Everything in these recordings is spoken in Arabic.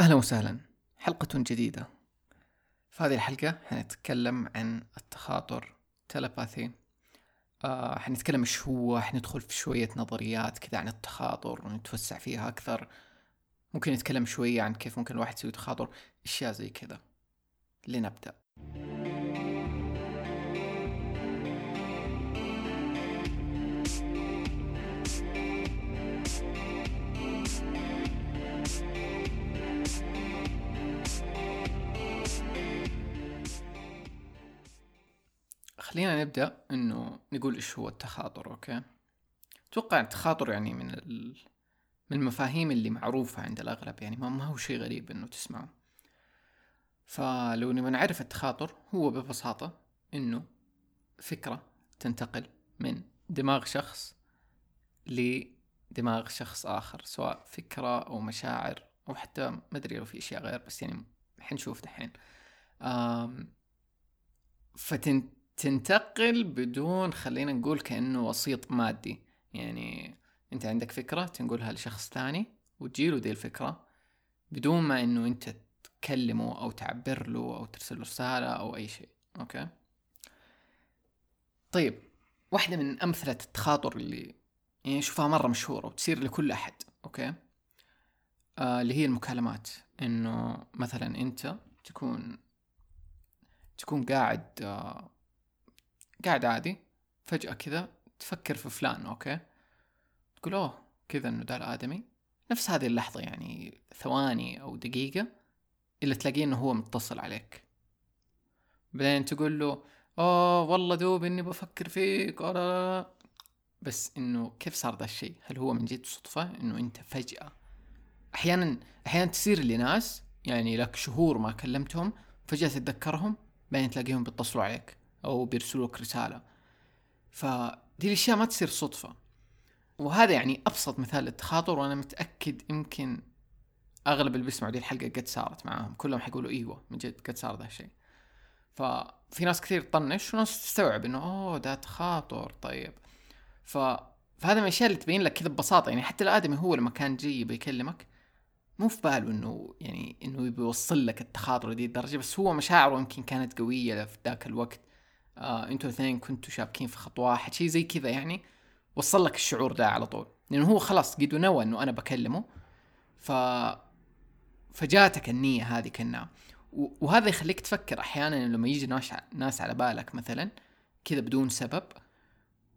أهلا وسهلا. حلقة جديدة. في هذه الحلقة حنتكلم عن التخاطر تلباثي آه حنتكلم إيش هو حندخل في شوية نظريات كذا عن التخاطر ونتوسع فيها أكثر. ممكن نتكلم شوية عن كيف ممكن الواحد يسوي تخاطر أشياء زي كذا. لنبدأ. خلينا نبدأ إنه نقول إيش هو التخاطر أوكي؟ أتوقع التخاطر يعني من ال... من المفاهيم اللي معروفة عند الأغلب يعني ما, هو شيء غريب إنه تسمعه. فلو نبغى نعرف التخاطر هو ببساطة إنه فكرة تنتقل من دماغ شخص لدماغ شخص آخر سواء فكرة أو مشاعر أو حتى ما أدري لو في أشياء غير بس يعني حنشوف دحين. فتنتقل بدون خلينا نقول كأنه وسيط مادي. يعني أنت عندك فكرة تنقلها لشخص ثاني وتجيله دي الفكرة بدون ما إنه أنت تكلمه أو تعبر له أو ترسل له رسالة أو أي شيء. أوكي؟ طيب واحدة من أمثلة التخاطر اللي يعني أشوفها مرة مشهورة وتصير لكل أحد. Okay؟ آه اللي هي المكالمات. إنه مثلا أنت تكون تكون قاعد آه قاعد عادي فجأة كذا تفكر في فلان okay؟ تقول أوه كذا إنه ذا الآدمي نفس هذه اللحظة يعني ثواني أو دقيقة إلا تلاقيه إنه هو متصل عليك. بعدين تقول له أوه والله دوب إني بفكر فيك أوه بس إنه كيف صار ذا الشيء؟ هل هو من جد صدفة إنه أنت فجأة أحيانا أحيانا تصير لناس يعني لك شهور ما كلمتهم فجأة تتذكرهم بعدين تلاقيهم بيتصلوا عليك. أو بيرسلوا لك رسالة فدي الأشياء ما تصير صدفة. وهذا يعني أبسط مثال للتخاطر وأنا متأكد يمكن أغلب اللي بيسمعوا دي الحلقة قد صارت معاهم. كلهم حيقولوا إيوه من جد قد صار ذا الشيء. ففي ناس كثير تطنش وناس تستوعب إنه أوه ده تخاطر طيب. ف فهذا من الأشياء اللي تبين لك كذا ببساطة. يعني حتى الآدمي هو لما كان جاي بيكلمك مو في باله إنه يعني إنه يبي يوصل لك التخاطر لدي الدرجة بس هو مشاعره يمكن كانت قوية في ذاك الوقت. آه أنتوا الاثنين كنتوا شابكين في خط واحد شيء زي كذا يعني. وصل لك الشعور ده على طول. لأنه هو خلاص قد نوى إنه أنا بكلمه. ف فجاتك النية هذه كنا. وهذا يخليك تفكر أحيانا لما يجي ناس ناس على بالك مثلا كذا بدون سبب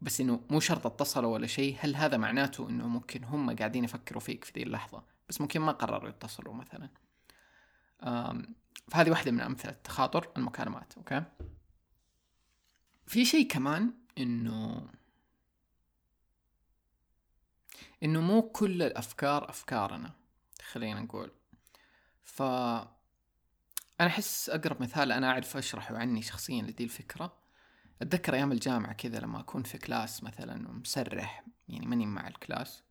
بس إنه مو شرط اتصلوا ولا شيء هل هذا معناته إنه ممكن هم قاعدين يفكروا فيك في ذي اللحظة؟ بس ممكن ما قرروا يتصلوا مثلا. فهذه واحدة من أمثلة تخاطر المكالمات أوكي؟ في شيء كمان إنه إنه مو كل الأفكار أفكارنا خلينا نقول. ف أنا أحس أقرب مثال أنا اعرف أشرحه عني شخصيا لدي الفكرة. أتذكر أيام الجامعة كذا لما أكون في class مثلا ومسرح يعني ماني مع الكلاس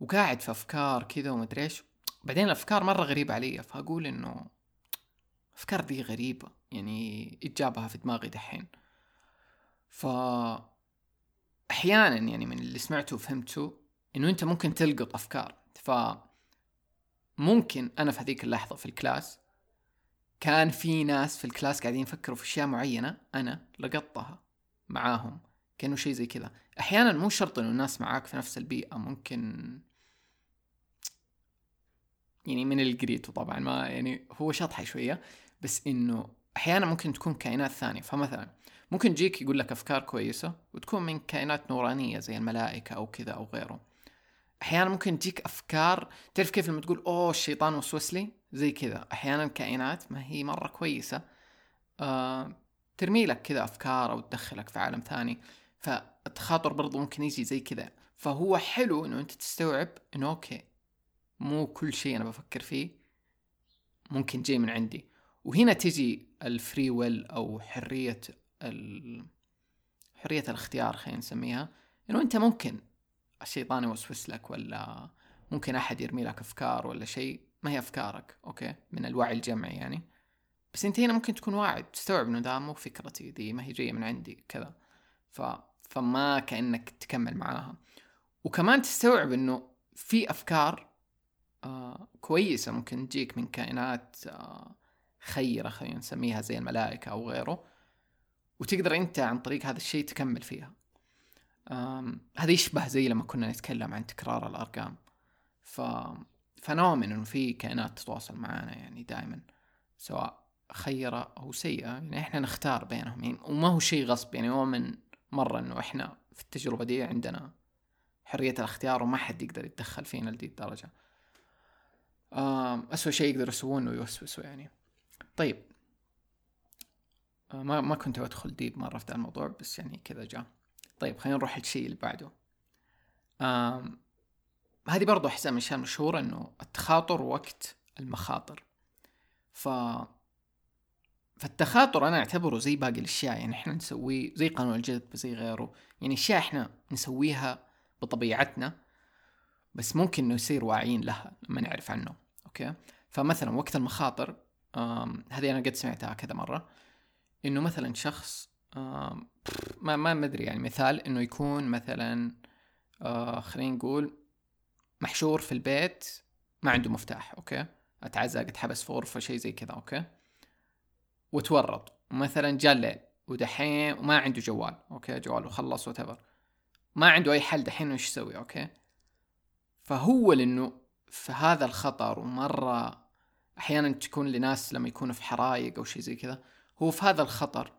وقاعد في أفكار كذا ومدري إيش. بعدين الأفكار مرة غريبة علي فأقول إنه أفكار دي غريبة يعني إيش في دماغي دحين. ف أحيانا يعني من اللي سمعته وفهمته إنه أنت ممكن تلقط أفكار. ف ممكن أنا في هذيك اللحظة في ال class كان في ناس في الكلاس قاعدين يفكروا في أشياء معينة أنا لقطتها معاهم كأنه شيء زي كذا. أحيانا مو شرط إنه الناس معاك في نفس البيئة ممكن يعني من اللي قريته طبعا ما يعني هو شطحي شوية بس إنه أحيانا ممكن تكون كائنات ثانية. فمثلا ممكن يجيك يقول لك أفكار كويسة وتكون من كائنات نورانية زي الملائكة أو كذا أو غيره. أحيانا ممكن تجيك أفكار تعرف كيف لما تقول أوه الشيطان وسوس لي؟ زي كذا. أحيانا كائنات ما هي مرة كويسة آه ترمي لك كذا أفكار أو تدخلك في عالم ثاني. فالتخاطر برضو ممكن يجي زي كذا. فهو حلو إنه أنت تستوعب إنه okay مو كل شيء أنا بفكر فيه ممكن جاي من عندي. وهنا تجي ال free will أو حرية ال... حرية الاختيار خلينا نسميها. إنه أنت ممكن الشيطان يوسوس لك ولا ممكن أحد يرمي لك أفكار ولا شيء ما هي أفكارك أوكي؟ من الوعي الجمعي يعني. بس أنت هنا ممكن تكون واعي تستوعب إنه ده مو فكرتي دي ما هي جاية من عندي كذا. ف فما كأنك تكمل معاها. وكمان تستوعب إنه في أفكار آه كويسة ممكن تجيك من كائنات آه خيرة خلينا نسميها زي الملائكة أو غيره. وتقدر أنت عن طريق هذا الشيء تكمل فيها. هذا يشبه زي لما كنا نتكلم عن تكرار الأرقام. ف فنؤمن إنه في كائنات تتواصل معنا يعني دائما سواء خيرة أو سيئة. يعني إحنا نختار بينهم. يعني وما هو شيء غصب. يعني أؤمن مرة إنه إحنا في التجربة دي عندنا حرية الاختيار وما حد يقدر يتدخل فينا لدي الدرجة. أسوأ شيء يقدروا يسوونه يوسوسوا يعني. طيب ما ما كنت بدخل ديب مرة في ذا الموضوع بس يعني كذا جاء. طيب خلينا نروح للشيء اللي بعده. آم هذه برضو أحسن من الأشياء المشهورة إنه التخاطر وقت المخاطر. ف فالتخاطر أنا أعتبره زي باقي الأشياء يعني إحنا نسويه زي قانون الجذب زي غيره. يعني أشياء إحنا نسويها بطبيعتنا بس ممكن إنه يصير واعيين لها لما نعرف عنه. Okay؟ فمثلا وقت المخاطر هذه أنا قد سمعتها كذا مرة. إنه مثلا شخص ما ما ادري يعني مثال إنه يكون مثلا آه خلينا نقول محشور في البيت ما عنده مفتاح okay؟ اتعزق اتحبس في غرفة شيء زي كذا okay؟ وتورط مثلا جاء الليل ودحين وما عنده جوال okay؟ جواله خلص وتبر ما عنده أي حل دحين وش يسوي okay؟ فهو لأنه في هذا الخطر ومرة أحيانا تكون لناس لما يكونوا في حرايق أو شيء زي كذا هو في هذا الخطر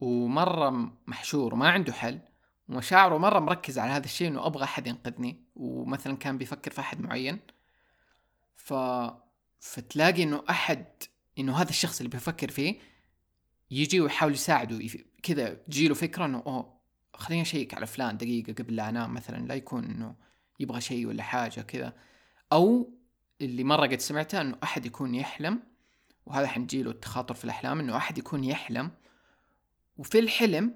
ومرة محشور وما عنده حل ومشاعره مرة مركز على هذا الشيء إنه أبغى أحد ينقذني ومثلا كان بيفكر في أحد معين. ف فتلاقي إنه أحد إنه هذا الشخص اللي بيفكر فيه يجي ويحاول يساعده كذا تجيله فكرة إنه أوه خليني أشيك على فلان دقيقة قبل لا أنام مثلا لا يكون إنه يبغى شيء ولا حاجة كذا. أو اللي مرة قد سمعته إنه أحد يكون يحلم وهذا حنجيله التخاطر في الأحلام إنه احد يكون يحلم وفي الحلم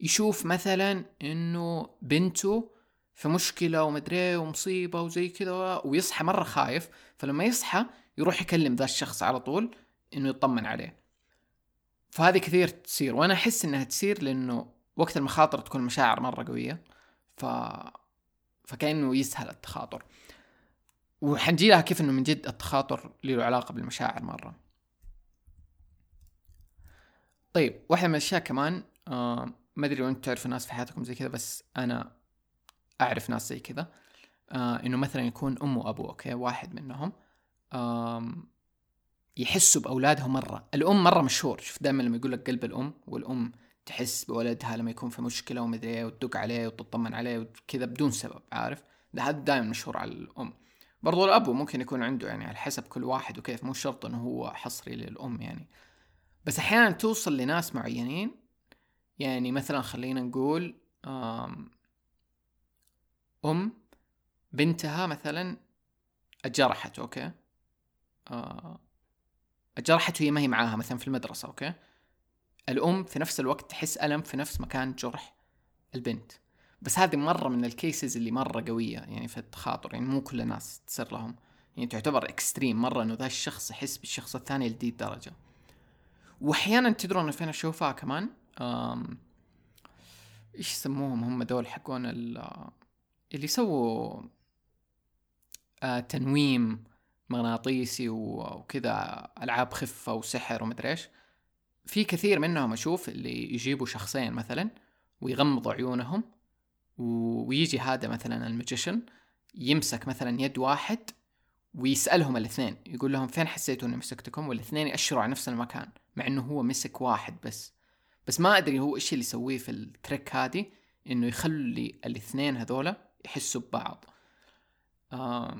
يشوف مثلا إنه بنته في مشكلة ومدري ومصيبة وزي كذا ويصحى مرة خايف فلما يصحى يروح يكلم ذا الشخص على طول إنه يطمن عليه. فهذه كثير تصير وأنا أحس إنها تصير لإنه وقت المخاطر تكون المشاعر مرة قوية ف فكأنه يسهل التخاطر. وحنجي لها كيف إنه من جد التخاطر له علاقة بالمشاعر مرة. طيب واحدة من الأشياء كمان آه ما أدري لو أنتم تعرفوا ناس في حياتكم زي كذا بس أنا أعرف ناس زي كذا آه إنه مثلا يكون ام وابو okay واحد منهم يحسوا بأولادهم مرة. الأم مرة مشهور. شوف دائما لما يقول لك قلب الأم والأم تحس بولدها لما يكون في مشكلة ومدري إيه وتدق عليه وتطمن عليه وكذا بدون سبب عارف؟ ده هذا دائما مشهور على الأم. برضو الابو ممكن يكون عنده يعني على حسب كل واحد وكيف مو شرط إنه هو حصري للأم يعني. بس أحيانا توصل لناس معينين. يعني مثلا خلينا نقول آم بنتها مثلا اتجرحت okay؟ آه جرحت وهي ما هي معاها مثلا في المدرسة okay؟ الأم في نفس الوقت تحس ألم في نفس مكان جرح البنت. بس هذه مرة من ال cases اللي مرة قوية يعني في التخاطر يعني مو كل الناس تصير لهم. يعني تعتبر extreme مرة إنه ذا الشخص يحس بالشخص الثاني لذي الدرجة. واحيانا تدرون فين اشوفها كمان. إيش يسموهم هم دول حقون اللي يسووا آه تنويم مغناطيسي وكذا ألعاب خفة وسحر ومدري إيش في كثير منهم أشوف اللي يجيبوا شخصين مثلا ويغمضوا عيونهم ويجي هذا مثلا الماجيشن يمسك مثلا يد واحد ويسألهم الاثنين يقول لهم فين حسيتوا إني مسكتكم والإثنين يأشروا على نفس المكان مع إنه هو مسك واحد بس. بس ما أدري هو إيش اللي يسويه في التريك هذه إنه يخلي الإثنين هذولا يحسوا ببعض. آه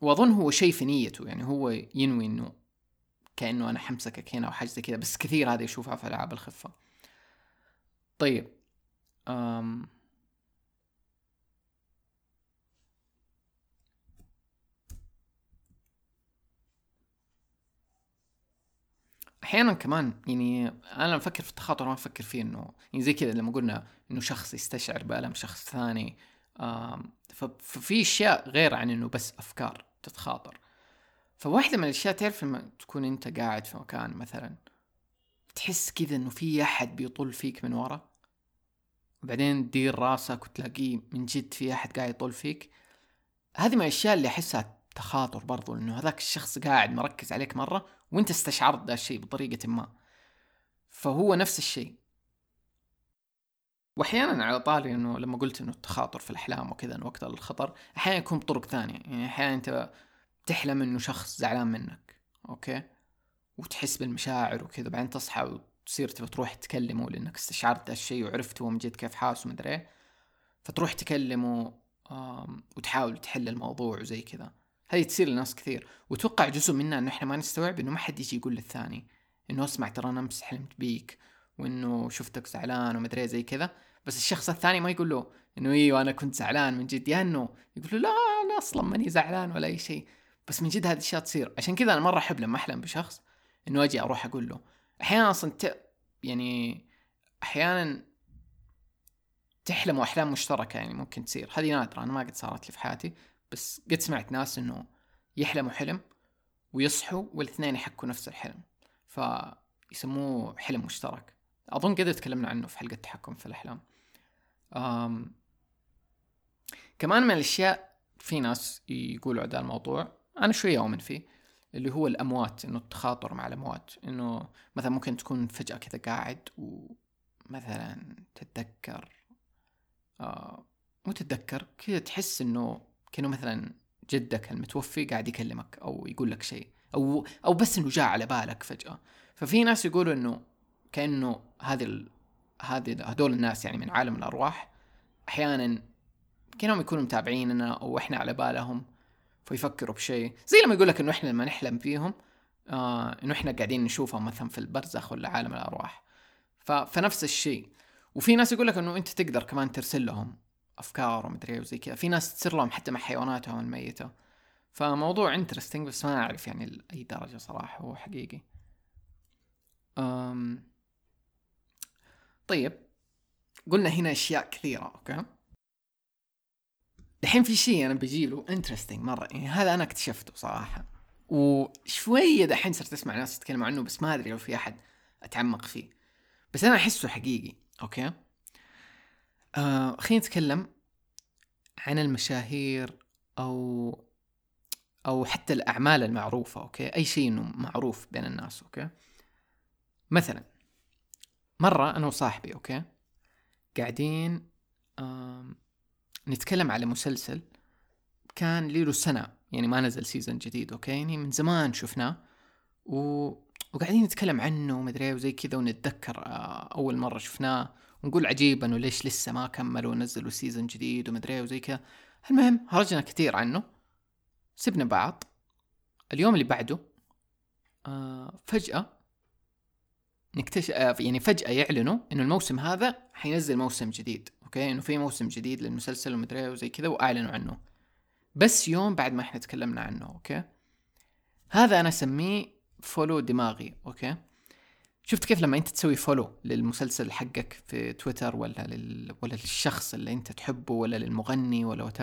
وأظن هو شيء في نيته يعني هو ينوي إنه كأنه أنا حمسكك هنا أو حاجة زي كذا بس كثير هذا يشوفها في ألعاب الخفة. طيب أم أحيانا كمان يعني أنا أفكر في التخاطر ما أفكر فيه إنه يعني زي كذا لما قلنا إنه شخص يستشعر بألم شخص ثاني ففي أشياء غير عن إنه بس أفكار تتخاطر. فواحدة من الأشياء تعرف لما تكون أنت قاعد في مكان مثلا تحس كذا إنه في أحد بيطل فيك من ورا؟ وبعدين تدير راسك وتلاقيه من جد في أحد قاعد يطل فيك؟ هذه من الأشياء اللي أحسها التخاطر برضو انه هذاك الشخص قاعد مركز عليك مرة وأنت استشعرت ذا الشيء بطريقة ما. فهو نفس الشيء. واحيانا على طاري إنه لما قلت إنه التخاطر في الأحلام وكذا وقت الخطر أحيانا يكون بطرق ثانية. يعني أحيانا أنت تحلم إنه شخص زعلان منك أوكي؟ وتحس بالمشاعر وكذا بعدين تصحى وتصير تبى تروح تكلمه لأنك استشعرت هالشيء وعرفت هو من جد كيف حاس ومدري إيه. فتروح تكلمه وتحاول تحل الموضوع وزي كذا. هذه تصير لناس كثير. وتوقع جزء منا إنه إحنا ما نستوعب إنه ما حد يجي يقول للثاني إنه اسمع ترى أنا امس حلمت بيك وإنه شفتك زعلان ومدري إيه زي كذا. بس الشخص الثاني ما يقول له إنه إيوه أنا كنت زعلان من جد. يا إنه يقول له لا أنا أصلا ماني زعلان ولا أي شيء. بس من جد هذه الأشياء تصير. عشان كذا أنا مرة أحب لما أحلم بشخص إنه أجي أروح أقول له. أحيانا أصلا ت... يعني أحيانا تحلموا احلام مشتركة يعني ممكن تصير. هذه نادرة أنا ما قد صارت لي في حياتي. بس قد سمعت ناس إنه يحلموا حلم ويصحوا والإثنين يحكوا نفس الحلم. فيسموه حلم مشترك. أظن قد تكلمنا عنه في حلقة التحكم في الأحلام. أم... كمان من الأشياء في ناس يقولوا على الموضوع أنا شوية أؤمن فيه اللي هو الأموات إنه التخاطر مع الأموات. إنه مثلا ممكن تكون فجأة كذا قاعد ومثلا تتذكر آه مو تتذكر كذا تحس إنه كأنه مثلا جدك المتوفي قاعد يكلمك أو يقول لك شيء أو أو بس إنه جاء على بالك فجأة. ففي ناس يقولوا إنه كأنه هذه ال... هذه هذول الناس يعني من عالم الأرواح أحيانا كأنهم يكونوا متابعيننا أو إحنا على بالهم فيفكروا بشيء. زي لما يقول لك إنه إحنا لما نحلم فيهم آه إنه إحنا قاعدين نشوفهم مثلا في البرزخ ولا عالم الأرواح. ف... فنفس الشيء. وفي ناس يقول لك إنه أنت تقدر كمان ترسل لهم أفكار ومدري إيه وزي كذا. في ناس تصير لهم حتى مع حيواناتهم الميته فموضوع interesting بس ما أعرف يعني لأي درجة صراحة هو حقيقي. أم... طيب قلنا هنا أشياء كثيرة okay؟ الحين في شيء أنا بجيله interesting مرة يعني هذا أنا اكتشفته صراحة. وشوية دحين صرت أسمع ناس يتكلموا عنه بس ما أدري لو في أحد أتعمق فيه. بس أنا أحسه حقيقي okay؟ آه خلينا نتكلم عن المشاهير أو أو حتى الأعمال المعروفة okay؟ أي شيء إنه معروف بين الناس okay؟ مثلا مرة أنا وصاحبي okay؟ قاعدين نتكلم على مسلسل كان له سنة يعني ما نزل season جديد okay؟ يعني من زمان شفناه و... وقاعدين نتكلم عنه ومدري إيه وزي كذا ونتذكر آه، أول مرة شفناه. ونقول عجيب انه ليش لسه ما كملوا ونزلوا season جديد ومدري إيه وزي كذا. المهم هرجنا كثير عنه. سبنا بعض. اليوم اللي بعده آه فجأة نكتشف آه يعني فجأة يعلنوا إنه الموسم هذا حينزل موسم جديد. Okay؟ إنه في موسم جديد للمسلسل ومدري وزي كذا وأعلنوا عنه. بس يوم بعد ما إحنا تكلمنا عنه okay؟ هذا أنا أسميه follow دماغي okay؟ شفت كيف لما انت تسوي follow للمسلسل حقك في تويتر ولا لل... ولا للشخص اللي انت تحبه ولا للمغني ولا what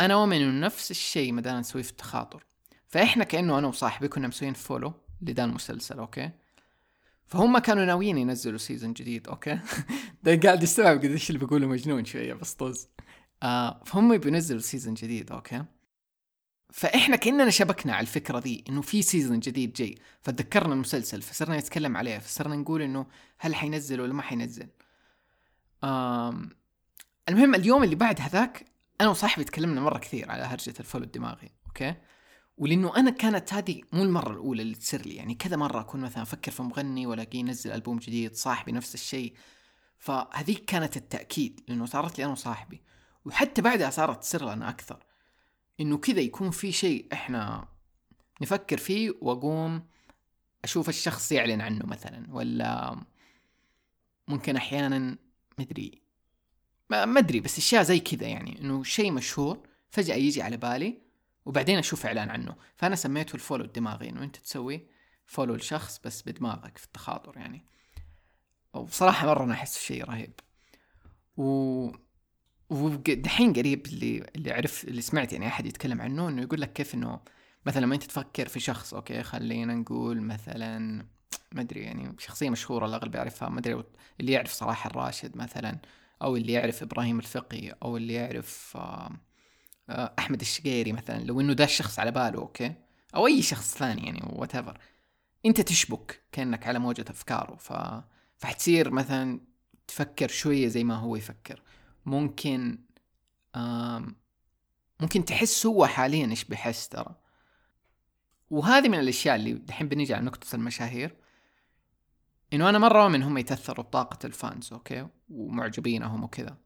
أنا أؤمن إنه نفس الشيء دام نسويه في التخاطر. فإحنا كأنه أنا وصاحبي كنا مسويين follow لذا المسلسل okay؟ فهم كانوا ناويين ينزلوا season جديد okay؟ ده قاعد يستوعب قديش اللي بقوله مجنون شوية بس طز. آه فهم بينزلوا season جديد okay؟ فإحنا كأننا شبكنا على الفكرة دي إنه في season جديد جاي. فتذكرنا المسلسل فصرنا نتكلم عليه فصرنا نقول إنه هل حينزل ولا ما حينزل. آم المهم اليوم اللي بعد هذاك أنا وصاحبي تكلمنا مرة كثير على هرجة ال follow الدماغي okay؟ ولأنه أنا كانت هذه مو المرة الأولى اللي تصير لي يعني كذا مرة أكون مثلا أفكر في مغني والاقيه ينزل ألبوم جديد صاحبي نفس الشيء. فهذيك كانت التأكيد لأنه صارت لي أنا وصاحبي. وحتى بعدها صارت تصير لنا أكثر. إنه كذا يكون في شيء إحنا نفكر فيه وأقوم أشوف الشخص يعلن عنه مثلا ولا ممكن أحيانا مدري ما أدري بس أشياء زي كذا يعني إنه شيء مشهور فجأة يجي على بالي وبعدين أشوف إعلان عنه. فأنا سميته الفولو الدماغي إنه أنت تسوي follow لشخص بس بدماغك في التخاطر يعني. وبصراحة مرة أنا أحس شيء رهيب. و ودحين قريب اللي اللي عرف اللي سمعت يعني أحد يتكلم عنه إنه يقول لك كيف إنه مثلا لما أنت تفكر في شخص okay خلينا نقول مثلا ما أدري يعني شخصية مشهورة الأغلب يعرفها ما أدري اللي يعرف صلاح الراشد مثلا أو اللي يعرف إبراهيم الفقي أو اللي يعرف آه آه، أحمد الشقيري مثلا لو إنه ده الشخص على باله okay أو أي شخص ثاني يعني وات أنت تشبك كأنك على موجة أفكاره ف... فحتصير مثلا تفكر شوية زي ما هو يفكر. ممكن. ممكن تحس هو حاليا إيش بيحس ترى. وهذه من الأشياء اللي دحين بنيجي على نقطة المشاهير. إنه أنا مرة اؤمن هم يتأثروا بطاقة ال fans okay؟ ومعجبينهم وكذا.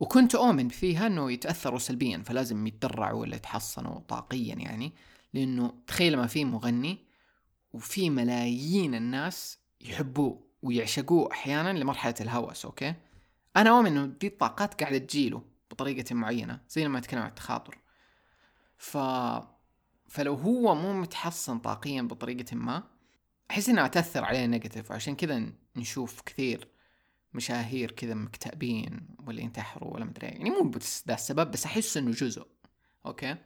وكنت اؤمن فيها إنه يتأثروا سلبيا فلازم يتدرعوا ولا يتحصنوا طاقيا يعني. لأنه تخيل ما في مغني وفي ملايين الناس يحبوه ويعشقوه أحيانا لمرحلة الهوس okay؟ أنا اؤمن إنه دي الطاقات قاعدة تجيله بطريقة معينة زي لما نتكلم عن التخاطر. ف فلو هو مو متحصن طاقيا بطريقة ما أحس انها تاثر عليه negative وعشان كذا نشوف كثير مشاهير كذا مكتئبين ولا ينتحروا ولا مدري يعني مو بس ده السبب بس أحس إنه جزء. أوكي؟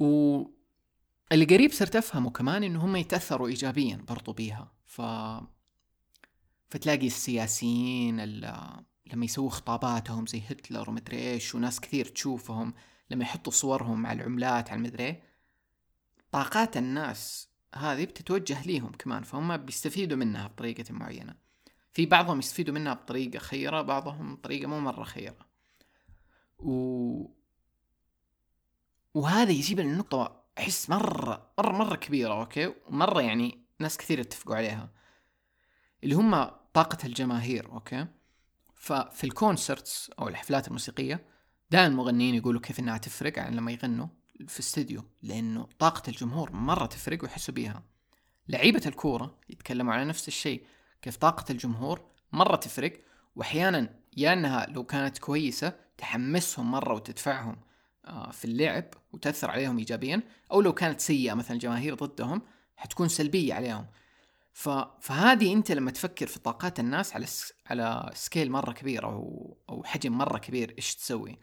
و اللي قريب صرت أفهمه كمان إنه هم يتأثروا ايجابيا برضو بيها. ف فتلاقي السياسيين. لما يسووا خطاباتهم زي هتلر ومدري إيش وناس كثير تشوفهم لما يحطوا صورهم على العملات على المدري طاقات الناس هذه بتتوجه ليهم كمان فهم بيستفيدوا منها بطريقة معينة. في بعضهم يستفيدوا منها بطريقة خيرة بعضهم بطريقة مو مرة خيرة. و... وهذا يجيب النقطة أحس مرة مرة مرة كبيرة okay؟ ومرة يعني ناس كثير يتفقوا عليها. اللي هم طاقة الجماهير okay؟ ففي ال concerts أو الحفلات الموسيقية دائما المغنيين يقولوا كيف إنها تفرق عن لما يغنوا في استديو لأنه طاقة الجمهور مرة تفرق ويحسوا بيها. لعيبة الكورة يتكلموا على نفس الشيء كيف طاقة الجمهور مرة تفرق وأحيانا يا أنها لو كانت كويسة تحمسهم مرة وتدفعهم آه، في اللعب وتأثر عليهم إيجابيا أو لو كانت سيئة مثلا الجماهير ضدهم حتكون سلبية عليهم. ف... فهذه أنت لما تفكر في طاقات الناس على س... على سكيل مرة كبير أو أو حجم مرة كبير إيش تسوي.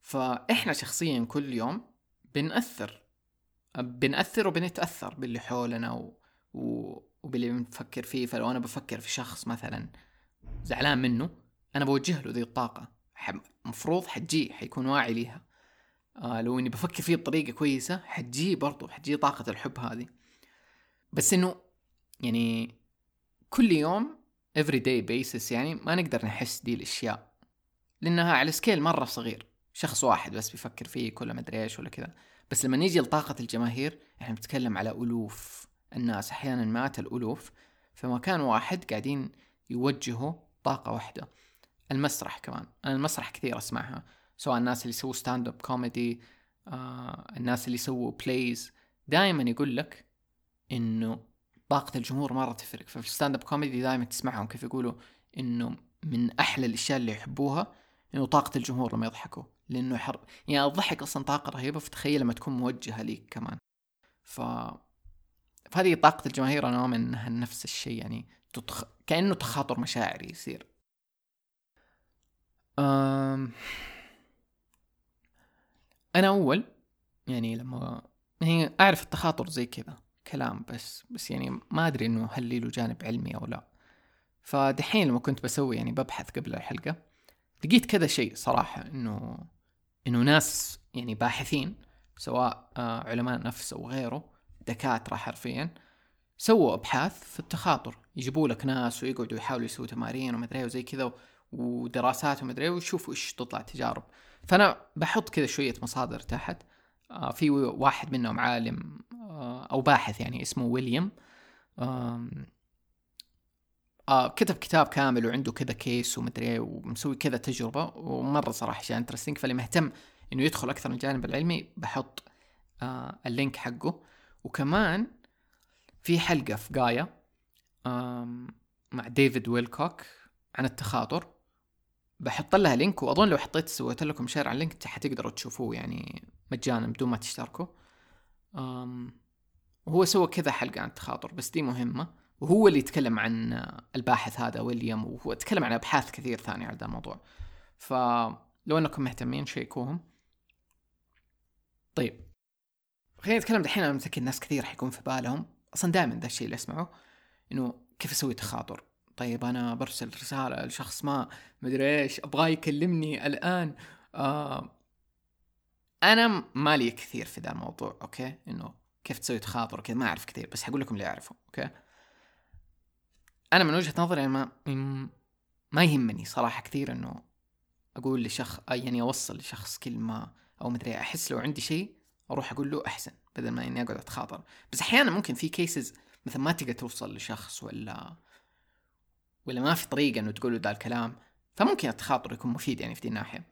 فإحنا شخصيا كل يوم بنأثر بنأثر وبنتأثر باللي حولنا و... و... وباللي بنفكر فيه. فلو أنا بفكر في شخص مثلا زعلان منه أنا بوجه له ذي الطاقة. مفروض حتجي حيكون واعي ليها. آه لو إني بفكر فيه بطريقة كويسة حتجي برضو حتجي طاقة الحب هذه. بس إنه يعني كل يوم every day basis يعني ما نقدر نحس دي الأشياء. لأنها على سكيل مرة صغير. شخص واحد بس بيفكر فيه كل ما أدري إيش ولا كذا. بس لما نيجي لطاقة الجماهير إحنا بنتكلم على ألوف. الناس أحيانا مئات الألوف. في مكان واحد قاعدين يوجهوا طاقة واحدة. المسرح كمان. أنا المسرح كثير أسمعها. سواء الناس اللي يسووا stand up comedy الناس اللي يسووا plays دائما يقول لك إنه طاقة الجمهور مرة تفرق. ففي ال stand up comedy دائما تسمعهم كيف يقولوا إنه من أحلى الأشياء اللي يحبوها إنه طاقة الجمهور لما يضحكوا. لأنه حر يعني الضحك أصلا طاقة رهيبة فتخيل لما تكون موجهة ليك كمان. ف فهذه طاقة الجماهير أنا أؤمن إنها نفس الشيء يعني تتخ... كأنه تخاطر مشاعري يصير. أم... أنا أول يعني لما هي أعرف التخاطر زي كذا. كلام بس بس يعني ما أدري إنه هل له جانب علمي أو لا. فدحين لما كنت بسوي يعني ببحث قبل الحلقة لقيت كذا شيء صراحة إنه إنه ناس يعني باحثين سواء آه، علماء نفس أو غيره دكاترة حرفيا سووا أبحاث في التخاطر. يجيبوا لك ناس ويقعدوا يحاولوا يسووا تمارين ومدري وزي كذا ودراسات ومدري ويشوفوا إيش تطلع تجارب. فأنا بحط كذا شوية مصادر تحت. آه في واحد منهم عالم أو باحث يعني اسمه ويليام. آه آه كتب كتاب كامل وعنده كذا case ومدري ومسوي كذا تجربة ومرة صراحة شيء interesting فاللي مهتم إنه يدخل أكثر من الجانب العلمي بحط آه ال link حقه. وكمان في حلقة في جايا مع ديفيد ويلكوك عن التخاطر. بحط لها link وأظن لو حطيت سويت لكم share على ال link حتقدروا تشوفوه يعني مجانا بدون ما تشتركوا. وهو سوى كذا حلقة عن التخاطر بس دي مهمة. وهو اللي يتكلم عن الباحث هذا ويليام وهو تكلم عن أبحاث كثير ثانية على هذا الموضوع. فلو أنكم مهتمين شيكوهم. طيب. خلينا نتكلم دحين أنا متأكد ناس كثير حيكون في بالهم. أصلا دائما ذا الشيء اللي أسمعه إنه كيف أسوي تخاطر؟ طيب أنا برسل رسالة لشخص ما مدري إيش أبغاه يكلمني الآن. آه أنا مالي كثير في ذا الموضوع okay؟ إنه كيف تسوي تخاطر كذا ما أعرف كثير بس حقول لكم اللي أعرفه okay؟ أنا من وجهة نظري ما ما يهمني صراحة كثير إنه أقول لشخص يعني أوصل لشخص كلمه أو مدري أحس لو عندي شيء أروح أقول له أحسن بدل ما إني أقعد أتخاطر. بس أحيانا ممكن في cases مثلا ما تقدر توصل لشخص ولا ولا ما في طريقة إنه تقول له ذا الكلام فممكن التخاطر يكون مفيد يعني في دي الناحية.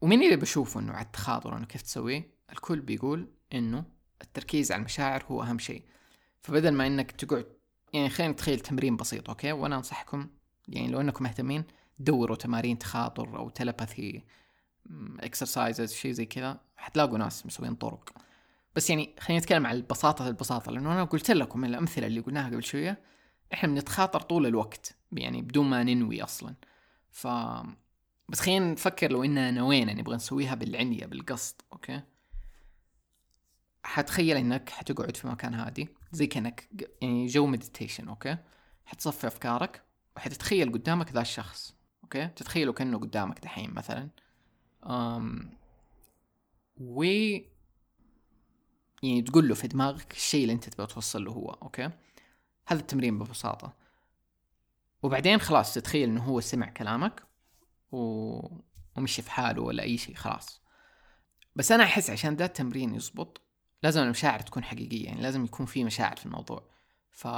ومن اللي بشوفه إنه على التخاطر إنه كيف تسويه الكل بيقول إنه التركيز على المشاعر هو أهم شيء. فبدل ما إنك تقعد يعني خلينا نتخيل تمرين بسيط okay؟ وأنا أنصحكم يعني لو إنكم مهتمين دوروا تمارين تخاطر أو telepathy exercises شيء زي كذا. حتلاقوا ناس مسوين طرق. بس يعني خلينا نتكلم عن البساطة البساطة. لأنه أنا قلت لكم من الأمثلة اللي قلناها قبل شوية. إحنا بنتخاطر طول الوقت يعني بدون ما ننوي أصلا. ف بس خلينا نفكر لو إننا نوينا نبغى نسويها بالعنية بالقصد okay؟ حتخيل إنك حتقعد في مكان هادي زي كأنك يعني جو meditation okay؟ حتصفي أفكارك وحتتخيل قدامك ذا الشخص okay؟ تتخيله كأنه قدامك دحين مثلا. أم و يعني تقول له في دماغك الشيء اللي أنت تبغى توصل له هو okay؟ هذا التمرين ببساطة. وبعدين خلاص تتخيل إنه هو سمع كلامك و... ومشي في حاله ولا أي شيء خلاص. بس أنا أحس عشان ذا التمرين يزبط لازم المشاعر تكون حقيقية يعني لازم يكون في مشاعر في الموضوع. ف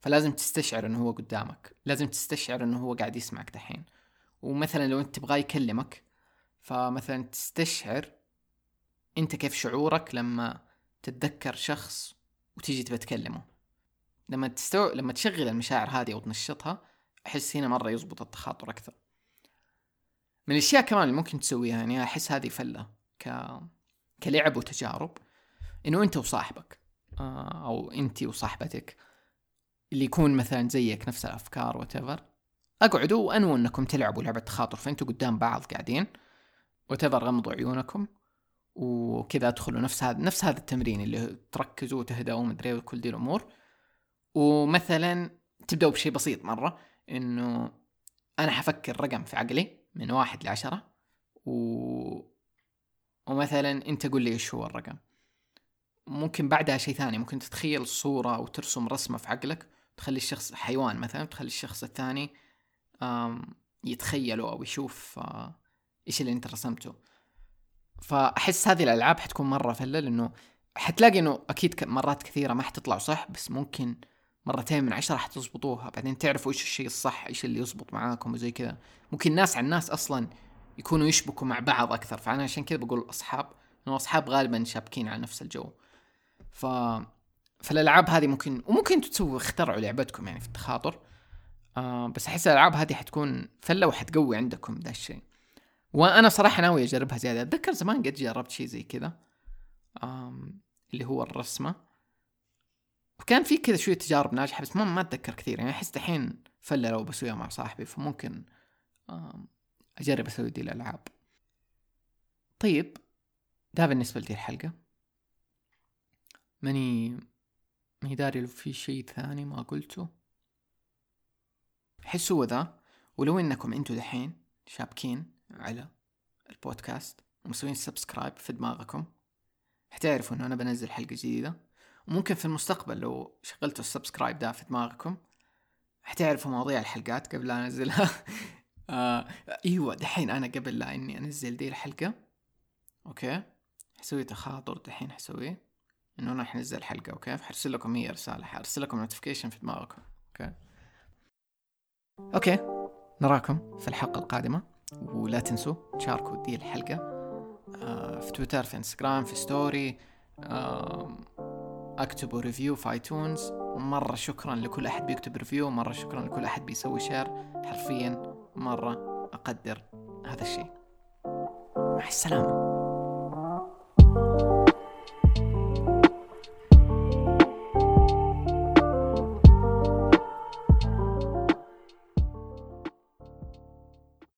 فلازم تستشعر إنه هو قدامك لازم تستشعر إنه هو قاعد يسمعك دحين. ومثلا لو أنت تبغاه يكلمك فمثلا تستشعر أنت كيف شعورك لما تتذكر شخص وتيجي تبى تكلمه. لما تستو... لما تشغل المشاعر هذه أو تنشطها أحس هنا مرة يزبط التخاطر أكثر. من الأشياء كمان اللي ممكن تسويها يعني أحس هذه فلة ك كلعب وتجارب. إنه أنت وصاحبك آه، أو أنت وصاحبتك اللي يكون مثلا زيك نفس الأفكار وتفر أقعدوا وأنووا إنكم تلعبوا لعبة تخاطر فأنتوا قدام بعض قاعدين وتفر غمضوا عيونكم وكذا أدخلوا نفس هذا نفس هذا التمرين اللي تركزوا وتهدأوا ومدري وكل دي الأمور. ومثلا تبدأوا بشيء بسيط مرة إنه أنا حفكر رقم في عقلي من واحد لعشرة و... ومثلا أنت قول لي إيش هو الرقم. ممكن بعدها شيء ثاني ممكن تتخيل صورة أو ترسم رسمة في عقلك تخلي الشخص حيوان مثلا تخلي الشخص الثاني يتخيله أو يشوف آه، إيش اللي أنت رسمته. فأحس هذه الألعاب حتكون مرة فلة لأنه حتلاقي إنه أكيد مرات كثيرة ما حتطلع صح بس ممكن مرتين من عشرة حتظبطوها. بعدين تعرفوا إيش الشيء الصح إيش اللي يزبط معاكم وزي كذا. ممكن ناس عن ناس أصلا يكونوا يشبكوا مع بعض أكثر. فأنا عشان كذا بقول أصحاب لأنه أصحاب غالبا شابكين على نفس الجو. ف فالألعاب هذه ممكن وممكن تسووا اخترعوا لعبتكم يعني في التخاطر. آه بس أحس الألعاب هذه حتكون فلة وحتقوي عندكم ذا الشيء. وأنا صراحة ناوي أجربها زيادة. أتذكر زمان قد جربت شيء زي كذا. اللي هو الرسمة. وكان في كذا شوية تجارب ناجحة بس ما ما أتذكر كثير. يعني أحس دحين فلة لو بسويها مع صاحبي فممكن أجرب أسوي دي الألعاب. طيب ده بالنسبة لدي الحلقة. ماني ماني داري لو في شيء ثاني ما قلته حسوا ذا ولو إنكم أنتوا دحين شابكين على البودكاست ومسوين subscribe في دماغكم حتعرفوا إنه أنا بنزل حلقة جديدة. وممكن في المستقبل لو شغلتوا ال subscribe ده في دماغكم حتعرفوا مواضيع الحلقات قبل لا أنزلها. آه إيوه دحين أنا قبل لا إني أنزل دي الحلقة. okay؟ حسوي تخاطر دحين حسويه. إنه أنا حنزل حلقة okay؟ فحرسل لكم هي رسالة حرسل لكم notification في دماغكم okay؟ okay نراكم في الحلقة القادمة ولا تنسوا تشاركوا دي الحلقة آه، في تويتر في إنستغرام في story اكتبوا review في iTunes مرة شكرا لكل أحد بيكتب review مرة شكرا لكل أحد بيسوي share حرفيا مرة أقدر هذا الشيء. مع السلامة.